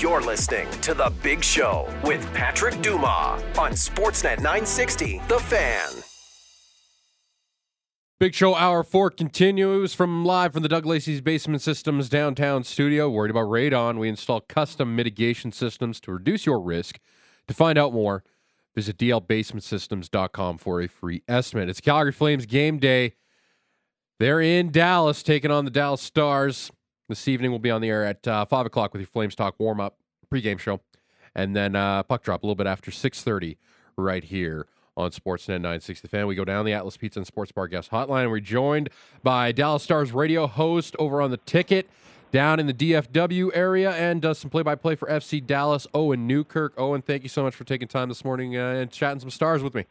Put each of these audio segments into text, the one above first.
You're listening to The Big Show with Patrick Dumas on Sportsnet 960, The Fan. Big Show Hour 4 continues from live from the Doug Lacey's Basement Systems downtown studio. Worried about radon? We install custom mitigation systems to reduce your risk. To find out more, visit dlbasementsystems.com for a free estimate. It's Calgary Flames game day. They're in Dallas taking on the Dallas Stars. This evening we'll be on the air at uh, 5 o'clock with your Flames Talk warm-up pregame show. And then uh, puck drop a little bit after 6.30 right here on Sportsnet 960 Fan. We go down the Atlas Pizza and Sports Bar guest hotline. We're joined by Dallas Stars radio host over on the ticket down in the DFW area and does some play-by-play for FC Dallas, Owen Newkirk. Owen, thank you so much for taking time this morning uh, and chatting some Stars with me.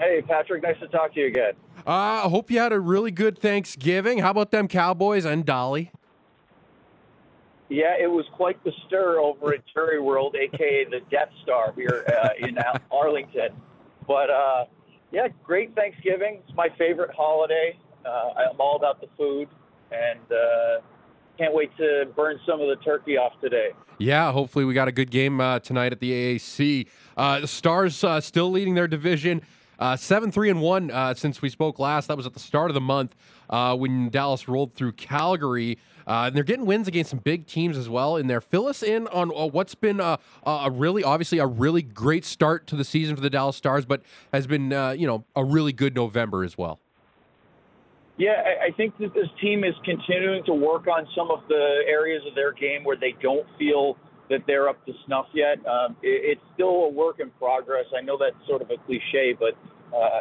Hey, Patrick, nice to talk to you again. I uh, hope you had a really good Thanksgiving. How about them Cowboys and Dolly? Yeah, it was quite the stir over at Jerry World, aka the Death Star here uh, in Arlington. But uh, yeah, great Thanksgiving. It's my favorite holiday. Uh, I'm all about the food, and uh, can't wait to burn some of the turkey off today. Yeah, hopefully we got a good game uh, tonight at the AAC. Uh, the Stars uh, still leading their division. Uh, seven three and one uh, since we spoke last. That was at the start of the month uh, when Dallas rolled through Calgary. Uh, and they're getting wins against some big teams as well in there. Fill us in on uh, what's been a, a, really, obviously, a really great start to the season for the Dallas Stars, but has been, uh, you know, a really good November as well. Yeah, I think that this team is continuing to work on some of the areas of their game where they don't feel that they're up to snuff yet. Um, it, it's still a work in progress. I know that's sort of a cliche, but uh,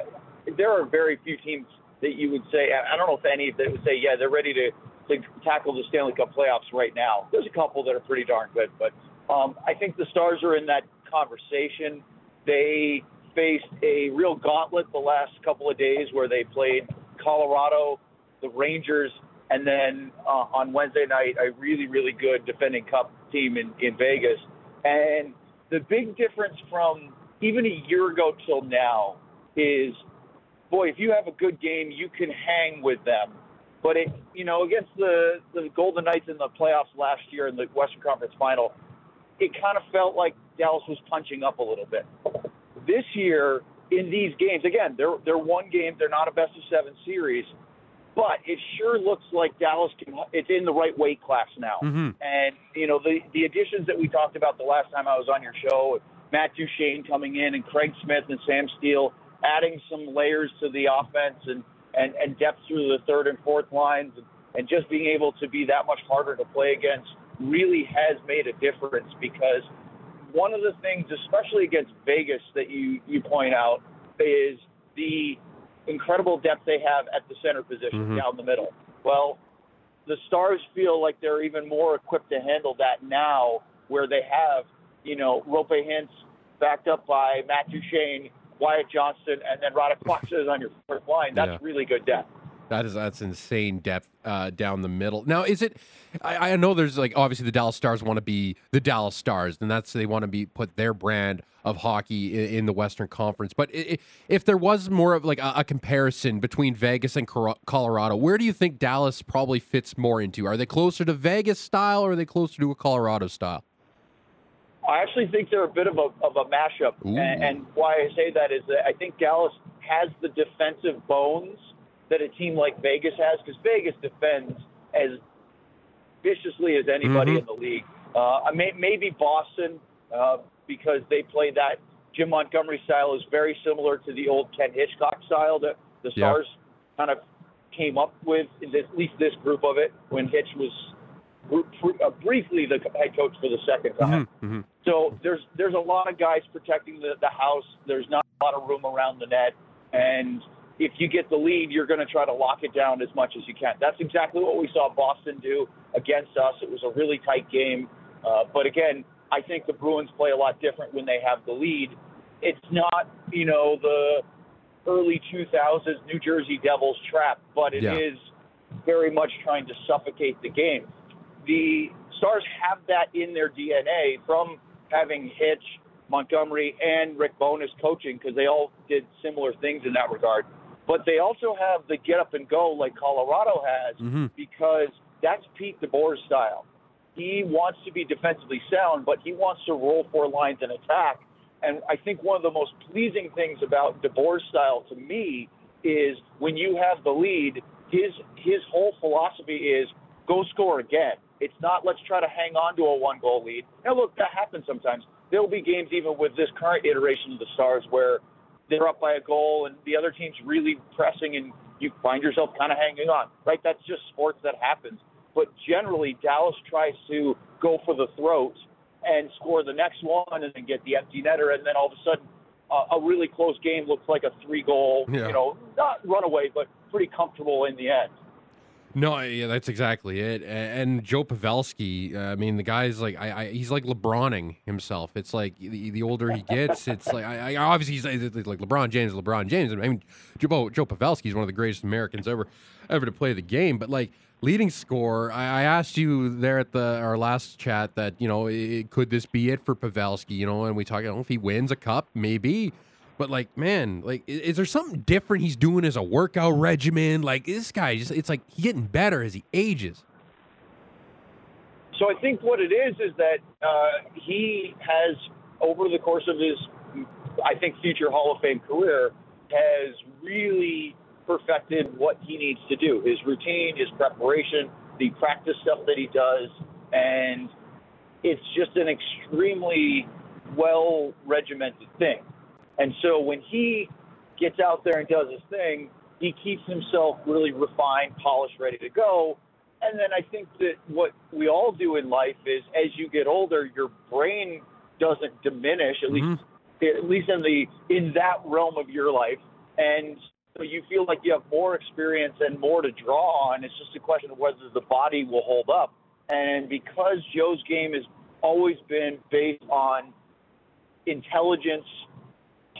there are very few teams that you would say. I don't know if any that would say, yeah, they're ready to, to tackle the Stanley Cup playoffs right now. There's a couple that are pretty darn good, but um, I think the Stars are in that conversation. They faced a real gauntlet the last couple of days where they played Colorado, the Rangers, and then uh, on Wednesday night, a really, really good defending Cup team in, in Vegas. And the big difference from even a year ago till now is, boy, if you have a good game, you can hang with them. But it, you know, against the the Golden Knights in the playoffs last year in the Western Conference Final, it kind of felt like Dallas was punching up a little bit. This year, in these games, again, they're they're one game, they're not a best of seven series, but it sure looks like Dallas can. It's in the right weight class now, mm-hmm. and you know the the additions that we talked about the last time I was on your show, Matt Duchene coming in and Craig Smith and Sam Steel adding some layers to the offense and and and depth through the third and fourth lines and, and just being able to be that much harder to play against really has made a difference because one of the things, especially against Vegas, that you you point out is the incredible depth they have at the center position mm-hmm. down the middle. Well, the Stars feel like they're even more equipped to handle that now, where they have, you know, Roope Hintz backed up by Matt Duchene, Wyatt Johnston, and then Radek Faksa is on your fourth line. That's yeah. really good depth. That is that's insane depth uh, down the middle. Now, is it? I, I, know there's like obviously the Dallas Stars want to be the Dallas Stars, and that's they want to be put their brand of hockey in, in the Western Conference. But it, if there was more of like a, a, comparison between Vegas and Colorado, where do you think Dallas probably fits more into? Are they closer to Vegas style, or are they closer to a Colorado style? I actually think they're a bit of a of a mashup, and, and why I say that is that I think Dallas has the defensive bones that a team like Vegas has because Vegas defends as viciously as anybody mm-hmm. in the league. Uh, may, maybe Boston uh, because they play that Jim Montgomery style is very similar to the old Ken Hitchcock style that the Stars yeah. kind of came up with, at least this group of it, when Hitch was uh, briefly the head coach for the second time. Mm-hmm. Mm-hmm. So there's there's a lot of guys protecting the, the house. There's not a lot of room around the net, and if you get the lead, you're going to try to lock it down as much as you can. That's exactly what we saw Boston do against us. It was a really tight game. Uh, but again, I think the Bruins play a lot different when they have the lead. It's not, you know, the early 2000s New Jersey Devils trap, but it yeah. is very much trying to suffocate the game. The Stars have that in their DNA from having Hitch, Montgomery, and Rick Bowness coaching because they all did similar things in that regard but they also have the get up and go like Colorado has mm-hmm. because that's Pete DeBoer's style. he wants to be defensively sound, but he wants to roll four lines and attack. And I think one of the most pleasing things about DeBoer's style to me is when you have the lead, his his whole philosophy is go score again. It's not let's try to hang on to a one goal lead. Now look, that happens sometimes. There'll be games even with this current iteration of the Stars where they're up by a goal and the other team's really pressing and you find yourself kind of hanging on. Right? That's just sports that happens. But generally Dallas tries to go for the throat and score the next one and then get the empty netter and then all of a sudden uh, a really close game looks like a three goal, Yeah. you know, not runaway, but pretty comfortable in the end. No, yeah, that's exactly it. And Joe Pavelski, uh, I mean, the guy's like, I, I, he's like LeBroning himself. It's like the, the older he gets, it's like, I, I obviously he's like LeBron James, LeBron James. I mean, Joe, Joe Pavelski is one of the greatest Americans ever, ever to play the game. But like leading score, I, I asked you there at the our last chat that you know, i could this be it for Pavelski? You know, and we talk, I don't know, if he wins a cup, maybe. But like, man, like, i- is there something different he's doing as a workout regimen? Like, this guy just, it's like he's getting better as he ages. So I think what it is is that uh, he has, over the course of his, I think, future Hall of Fame career, has really perfected what he needs to do his routine, his preparation, the practice stuff that he does. And it's just an extremely well regimented thing. And so when he gets out there and does his thing, he keeps himself really refined, polished, ready to go. And then I think that what we all do in life is as you get older, your brain doesn't diminish, at least mm-hmm. at least in the in that realm of your life. And so you feel like you have more experience and more to draw on. It's just a question of whether the body will hold up. And because Joe's game has always been based on intelligence,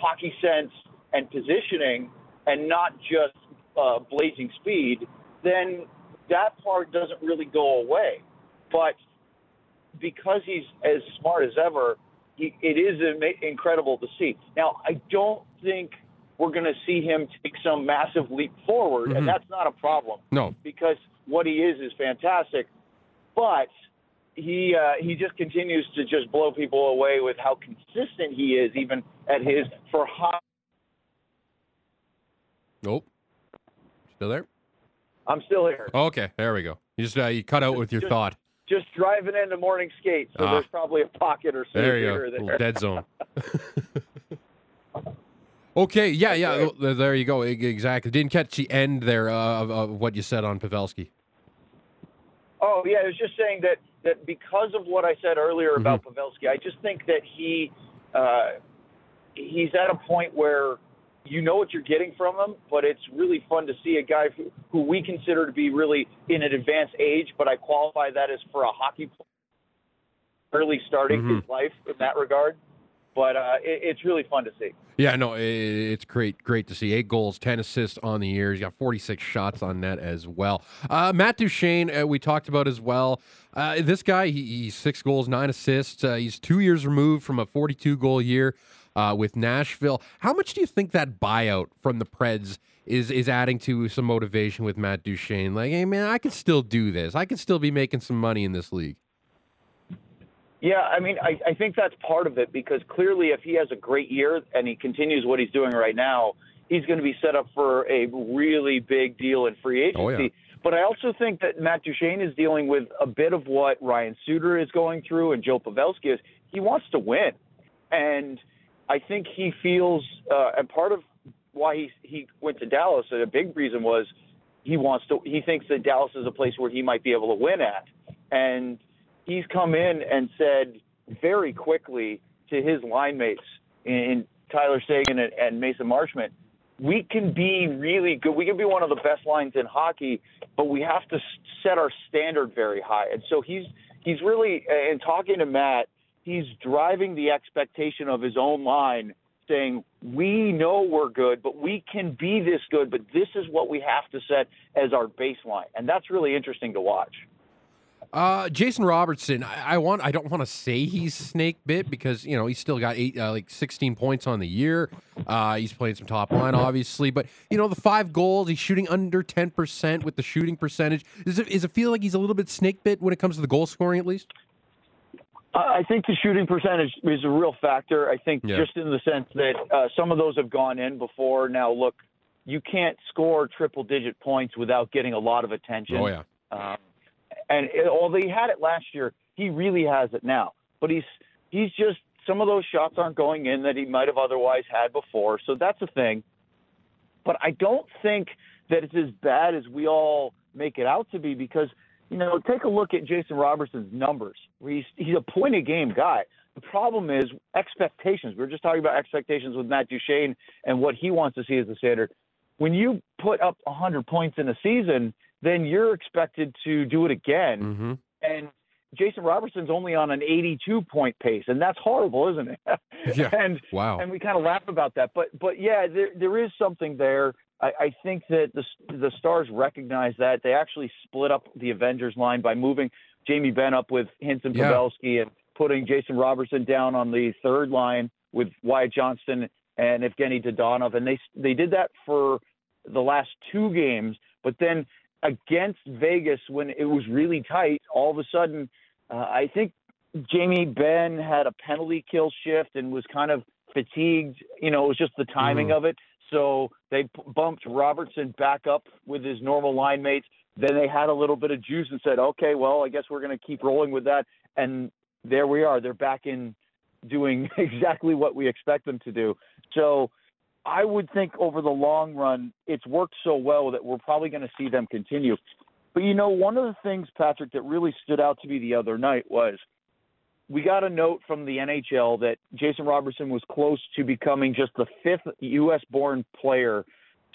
hockey sense, and positioning, and not just uh, blazing speed, then that part doesn't really go away. But because he's as smart as ever, he, it is incredible to see. Now, I don't think we're going to see him take some massive leap forward, Mhm. and that's not a problem No, because what he is is fantastic. But he uh, he just continues to just blow people away with how consistent he is, even at his for high. nope. Still there? I'm still here, Okay, there we go. You just uh, you cut out with your Just- thought. just driving into morning skate, so Ah. there's probably a pocket or so There you go. Little there. dead zone. okay, yeah, yeah. There you go. Exactly. Didn't catch the end there uh, of, of what you said on Pavelski. Oh yeah, I was just saying that that because of what I said earlier Mm-hmm. about Pavelski, I just think that he uh, he's at a point where you know what you're getting from him, but it's really fun to see a guy who, who we consider to be really in an advanced age, but I qualify that as for a hockey player early starting Mhm. his life in that regard. But uh, it, it's really fun to see. Yeah, no, i- it's great, great to see. Eight goals, ten assists on the year. He's got forty-six shots on net as well. Uh, Matt Duchene, uh, we talked about as well. Uh, this guy, he, he's six goals, nine assists. Uh, he's two years removed from a forty-two goal year uh, with Nashville. How much do you think that buyout from the Preds is is adding to some motivation with Matt Duchene? Like, hey man, I can still do this. I can still be making some money in this league. Yeah, I mean, I, I think that's part of it because clearly, if he has a great year and he continues what he's doing right now, he's going to be set up for a really big deal in free agency. Oh, yeah. But I also think that Matt Duchene is dealing with a bit of what Ryan Suter is going through and Joe Pavelski is. He wants to win, and I think he feels, uh, and part of why he he went to Dallas, and a big reason was he wants to. He thinks that Dallas is a place where he might be able to win at, and he's come in and said very quickly to his line mates in Tyler Seguin and, and Mason Marchment, we can be really good. We can be one of the best lines in hockey, but we have to set our standard very high. And so he's he's really in talking to Matt, he's driving the expectation of his own line, saying we know we're good, but we can be this good. But this is what we have to set as our baseline, and that's really interesting to watch. Uh, Jason Robertson, I, I want. I don't want to say he's snake bit because you know he's still got eight, uh, like sixteen points on the year. Uh, he's playing some top line, obviously, but you know the five goals, he's shooting under ten percent with the shooting percentage. Does it, it feel like he's a little bit snake bit when it comes to the goal scoring, at least? I think the shooting percentage is a real factor. I think Yeah. just in the sense that uh, some of those have gone in before. Now, look, you can't score triple digit points without getting a lot of attention. Oh yeah, Um, and it, although he had it last year, he really has it now. But he's he's just some of those shots aren't going in that he might have otherwise had before. So that's a thing. But I don't think that it's as bad as we all make it out to be because you know take a look at Jason Robertson's numbers. He's he's a point a game guy. The problem is expectations. We were just talking about expectations with Matt Duchene and what he wants to see as a standard. When you put up 100 points in a season, then you're expected to do it again. mm-hmm. And Jason Robertson's only on an 82 point pace, and that's horrible, isn't it? Yeah. and wow. and we kind of laugh about that, but but yeah, there there is something there. I, I think that the the Stars recognize that they actually split up the Avengers line by moving Jamie Benn up with Hinson Yeah. Pavelski and putting Jason Robertson down on the third line with Wyatt Johnston and Evgenii Dadonov, and they they did that for the last two games, but then against Vegas when it was really tight, all of a sudden, uh, I think Jamie Benn had a penalty kill shift and was kind of fatigued. You know, it was just the timing of it. So they bumped Robertson back up with his normal line mates. Then they had a little bit of juice and said, okay, well, I guess we're going to keep rolling with that. And there we are. They're back in doing exactly what we expect them to do. So I would think over the long run, it's worked so well that we're probably going to see them continue. But you know, one of the things, Patrick, that really stood out to me the other night was we got a note from the NHL that Jason Robertson was close to becoming just the fifth U.S. born player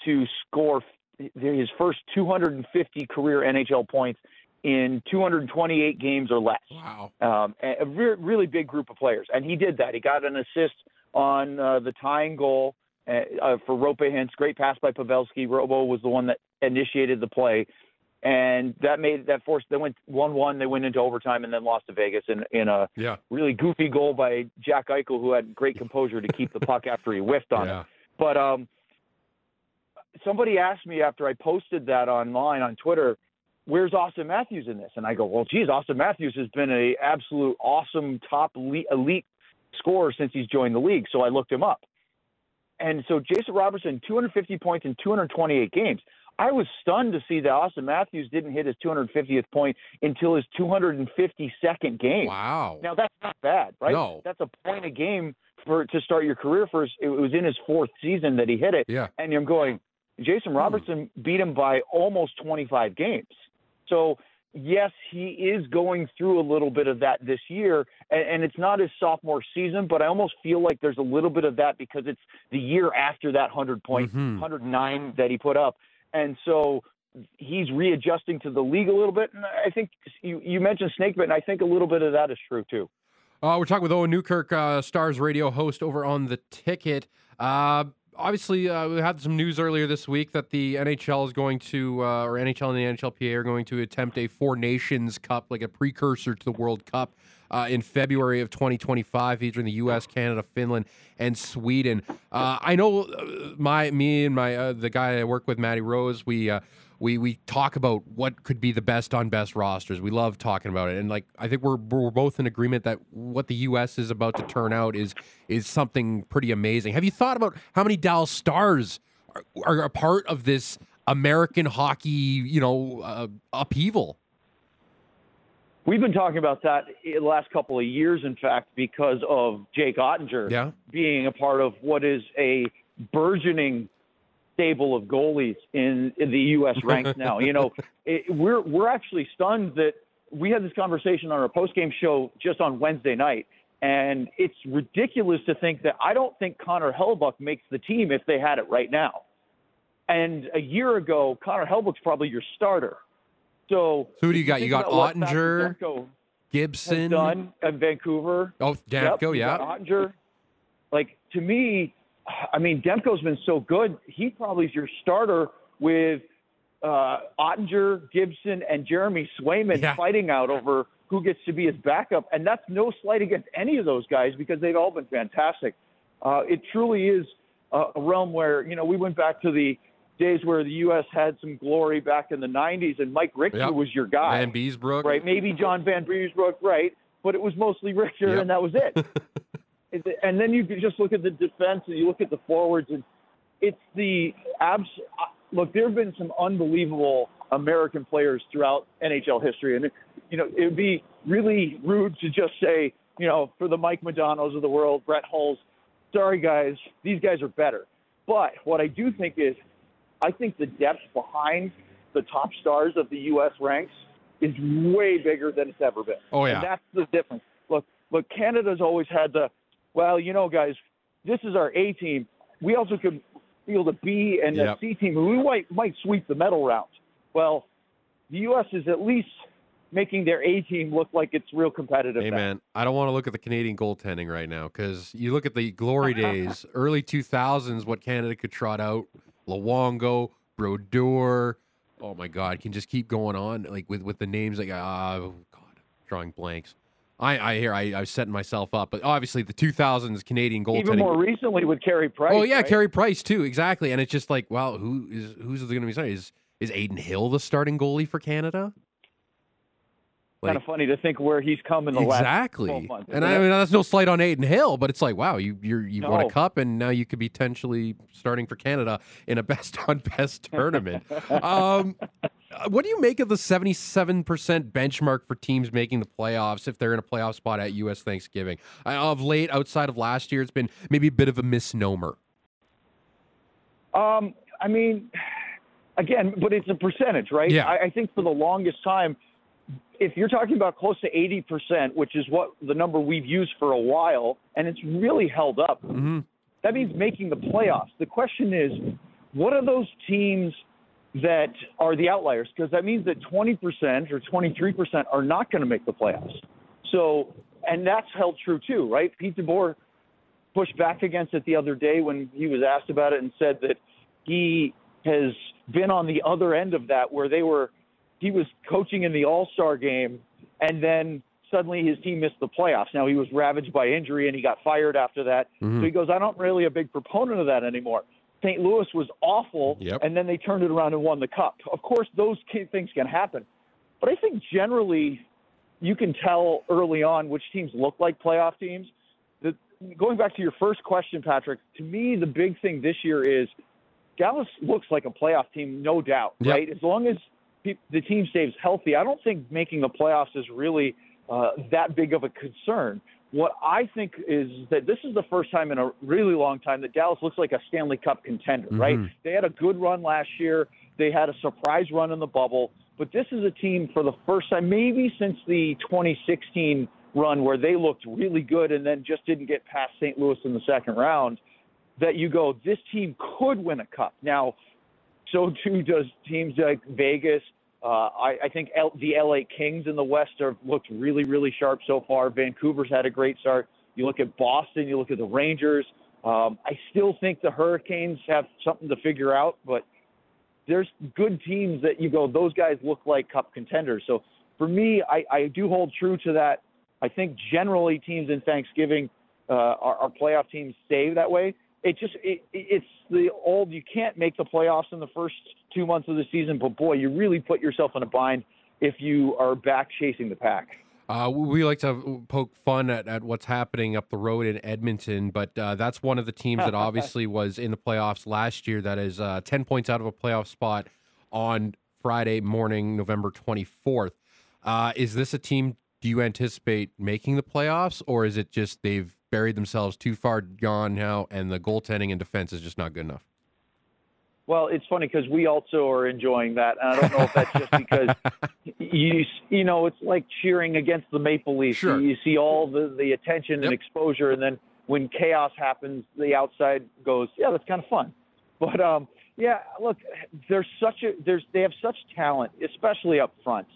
to score his first 250 career NHL points in 228 games or less wow. um, a re- really big group of players, and he did that. He got an assist on uh, the tying goal uh, uh, for Roope Hintz. Great pass by Pavelski. Robo was the one that initiated the play, and that made that forced. They went one-one. They went into overtime and then lost to Vegas in in a Yeah. really goofy goal by Jack Eichel, who had great composure to keep the puck after he whiffed on it. But um, somebody asked me after I posted that online on Twitter, "Where's Auston Matthews in this?" And I go, "Well, geez, Auston Matthews has been an absolute awesome top elite, elite scorer since he's joined the league." So I looked him up, and so Jason Robertson, 250 points in 228 games. I was stunned to see that Auston Matthews didn't hit his 250th point until his 252nd game. Wow. Now that's not bad, right? No. That's a point a game for to start your career first. It was in his fourth season that he hit it. Yeah. And I'm going, Jason hmm. Robertson beat him by almost 25 games. So yes, he is going through a little bit of that this year, and, and it's not his sophomore season, but I almost feel like there's a little bit of that because it's the year after that 100 point, Mhm. 109 that he put up, and so he's readjusting to the league a little bit. And I think you, you mentioned snakebit, and I think a little bit of that is true too. Uh, we're talking with Owen Newkirk, uh, Stars radio host over on the ticket. Uh, obviously, uh, we had some news earlier this week that the NHL is going to, uh, or NHL and the NHLPA are going to attempt a Four Nations Cup, like a precursor to the World Cup, uh, in February of 2025, featuring the U.S., Canada, Finland, and Sweden. Uh, I know uh, my, me and my uh, the guy I work with, Matty Rose, we. We we talk about what could be the best on best rosters. We love talking about it, and like I think we're we're both in agreement that what the U.S. is about to turn out is is something pretty amazing. Have you thought about how many Dallas Stars are, are a part of this American hockey, you know, uh, upheaval? We've been talking about that the last couple of years, in fact, because of Jake Oettinger Yeah. being a part of what is a burgeoning stable of goalies in, in the U.S. ranks now. You know, it, we're we're actually stunned that we had this conversation on our postgame show just on Wednesday night, and it's ridiculous to think that I don't think Connor Hellebuyck makes the team if they had it right now. And a year ago, Connor Hellebuyck's probably your starter. So So who do you got? You got Oettinger, Patrick Demko has Gibson. done in Vancouver. Oh, Yep, Demko, yeah. Oettinger. Like to me, I mean, Demko's been so good. He probably is your starter with uh, Oettinger, Gibson, and Jeremy Swayman Yeah. fighting out over who gets to be his backup. And that's no slight against any of those guys because they've all been fantastic. Uh, it truly is a, a realm where, you know, we went back to the days where the U.S. had some glory back in the 90s and Mike Richter Yep. was your guy. Vanbiesbrouck. Right, maybe John Vanbiesbrouck, right, but it was mostly Richter, Yep. and that was it. And then you just look at the defense, and you look at the forwards, and it's the abs. Look, there have been some unbelievable American players throughout NHL history, and you know it would be really rude to just say, you know, for the Mike Modanos of the world, Brett Hulls, sorry guys, these guys are better. But what I do think is, I think the depth behind the top stars of the U.S. ranks is way bigger than it's ever been. Oh, yeah. And that's the difference. Look, look, Canada's always had the, well, you know, guys, this is our A team. We also could field a B and Yep. a C team, and we might might sweep the medal round. Well, the U.S. is at least making their A team look like it's real competitive. Hey now. man, I don't want to look at the Canadian goaltending right now because you look at the glory days, early two thousands, what Canada could trot out, Luongo, Brodeur. Oh my God, can just keep going on like with with the names like ah, oh God, drawing blanks. I I hear I I was setting myself up, but obviously the two thousands Canadian goaltending. Even more recently with Carey Price. oh yeah, right? Carey Price too, exactly. And it's just like, wow, who is who's going to be starting? Is is Adin Hill the starting goalie for Canada? Kind of funny to think where he's come in the last exactly. 12 months. and I mean that's no slight on Adin Hill, but it's like wow, you you're you won a cup and now you could be potentially starting for Canada in a best on best tournament. um, what do you make of the seventy seven percent benchmark for teams making the playoffs if they're in a playoff spot at U.S. Thanksgiving? Uh, of late, outside of last year, it's been maybe a bit of a misnomer. Um, I mean, again, but it's a percentage, right? Yeah. I, I think for the longest time, if you're talking about close to 80%, which is what the number we've used for a while, and it's really held up, hmm that means making the playoffs. The question is, what are those teams that are the outliers? Because that means that 20% or 23% are not going to make the playoffs. So, and that's held true too, right? Pete DeBoer pushed back against it the other day when he was asked about it and said that he has been on the other end of that where they were he was coaching in the All-Star game and then suddenly his team missed the playoffs. Now he was ravaged by injury and he got fired after that. Mhm. So he goes, I'm not really a big proponent of that anymore. St. Louis was awful, Yep. and then they turned it around and won the cup. Of course, those things can happen, but I think generally you can tell early on which teams look like playoff teams. The, going back to your first question, Patrick, to me the big thing this year is Dallas looks like a playoff team, no doubt, Yep. right? As long as pe- the team stays healthy, I don't think making the playoffs is really uh, that big of a concern. What I think is that this is the first time in a really long time that Dallas looks like a Stanley Cup contender, right? Mhm. They had a good run last year. They had a surprise run in the bubble, but this is a team for the first time, maybe since the 2016 run where they looked really good and then just didn't get past St. Louis in the second round, that you go, this team could win a cup. Now, so too does teams like Vegas. Uh, I, I think L, the LA Kings in the West have looked really, really sharp so far. Vancouver's had a great start. You look at Boston, you look at the Rangers. Um, I still think the Hurricanes have something to figure out, but there's good teams that you go, those guys look like cup contenders. So for me, I, I do hold true to that. I think generally teams in Thanksgiving uh, are, are playoff teams stay that way. It just it, it's the old you can't make the playoffs in the first two months of the season, but boy, you really put yourself in a bind if you are back chasing the pack. Uh, we like to poke fun at, at what's happening up the road in Edmonton, but uh, that's one of the teams that obviously was in the playoffs last year. That is uh, 10 points out of a playoff spot on Friday morning, November 24th. Uh, is this a team do you anticipate making the playoffs, or is it just they've buried themselves too far gone now and the goaltending and defense is just not good enough? Well, it's funny because we also are enjoying that, and I don't know if that's just because you you know it's like cheering against the Maple Leafs. Sure. You see all the the attention Yep. and exposure, and then when chaos happens, the outside goes, yeah, that's kind of fun. But um, yeah, look, there's such a there's they have such talent, especially up front,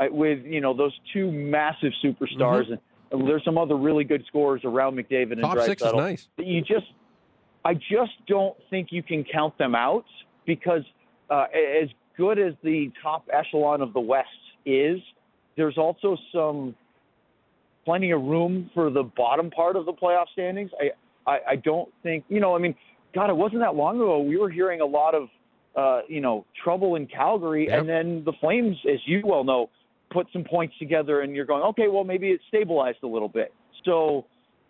uh, with you know those two massive superstars, and there's some other really good scorers around McDavid and. Top six is nice. you just I just don't think you can count them out because uh, as good as the top echelon of the West is, there's also some plenty of room for the bottom part of the playoff standings. I, I, I don't think, you know, I mean, God, it wasn't that long ago. We were hearing a lot of, uh, you know, trouble in Calgary, Yep. and then the Flames, as you well know, put some points together, and you're going, okay, well, maybe it stabilized a little bit. So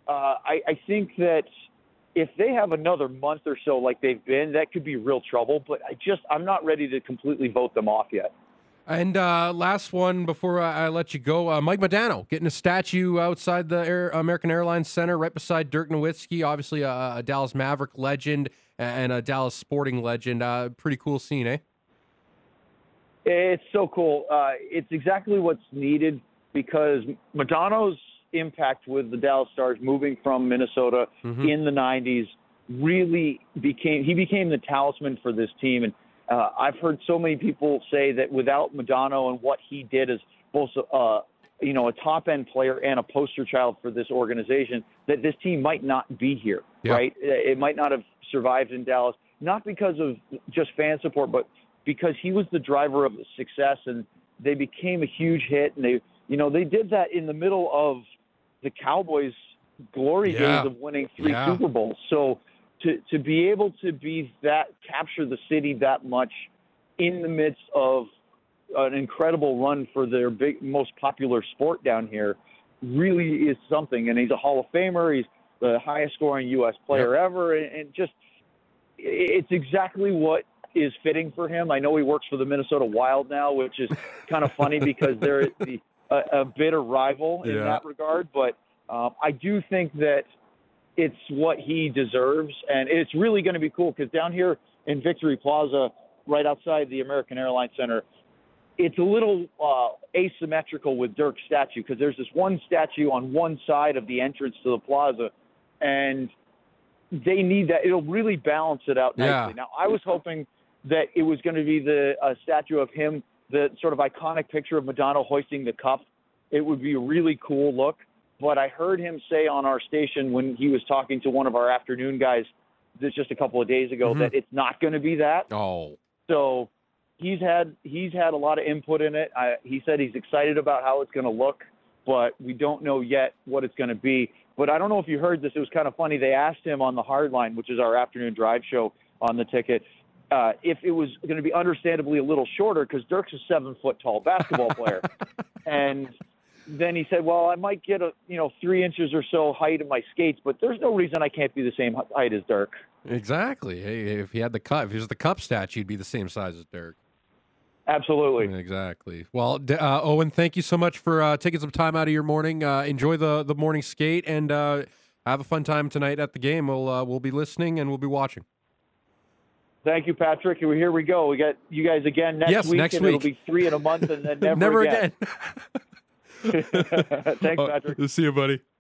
uh, I, I think that if they have another month or so like they've been, that could be real trouble. But I just, I'm not ready to completely vote them off yet. And uh, last one before I, I let you go, uh, Mike Modano getting a statue outside the Air, American Airlines Center, right beside Dirk Nowitzki, obviously a, a Dallas Maverick legend and a Dallas Sporting legend. Uh, pretty cool scene, eh? It's so cool. Uh, it's exactly what's needed because Modano's impact with the Dallas Stars moving from Minnesota Mhm. in the 90s really became he became the talisman for this team and uh, I've heard so many people say that without Madonna and what he did as both uh, you know a top end player and a poster child for this organization that this team might not be here Yeah. right it might not have survived in Dallas not because of just fan support but because he was the driver of the success and they became a huge hit and they you know they did that in the middle of the Cowboys glory Yeah. days of winning three Yeah. Super Bowls so to to be able to be that capture the city that much in the midst of an incredible run for their big most popular sport down here really is something and he's a Hall of Famer he's the highest scoring US player ever and, and just it's exactly what is fitting for him. I know he works for the Minnesota Wild now, which is kind of funny because they're the, a, a bitter rival in Yeah. that regard. But um, I do think that it's what he deserves, and it's really going to be cool because down here in Victory Plaza, right outside the American Airlines Center, it's a little uh, asymmetrical with Dirk's statue because there's this one statue on one side of the entrance to the plaza, and they need that. It'll really balance it out nicely. Yeah. Now, I was hoping that it was going to be the uh, statue of him, the sort of iconic picture of Modano hoisting the cup. It would be a really cool look. But I heard him say on our station when he was talking to one of our afternoon guys this just a couple of days ago Mhm. that it's not going to be that. Oh, So he's had he's had a lot of input in it. I, he said he's excited about how it's going to look, but we don't know yet what it's going to be. But I don't know if you heard this. It was kind of funny. They asked him on the hard line, which is our afternoon drive show on the ticket, uh, if it was going to be understandably a little shorter because Dirk's a seven foot tall basketball player, and then he said, "Well, I might get a you know three inches or so height in my skates, but there's no reason I can't be the same height as Dirk." exactly. Hey, if he had the cup, if he was the cup statue, he'd be the same size as Dirk. Absolutely. Exactly. Well, uh, Owen, thank you so much for uh, taking some time out of your morning. Uh, enjoy the the morning skate and uh, have a fun time tonight at the game. We'll uh, we'll be listening and we'll be watching. Thank you, Patrick. Here we go. We got you guys again next Yes, week, next and it'll be three in a month, and then never, Never again. again. Thanks, Patrick. see you, buddy.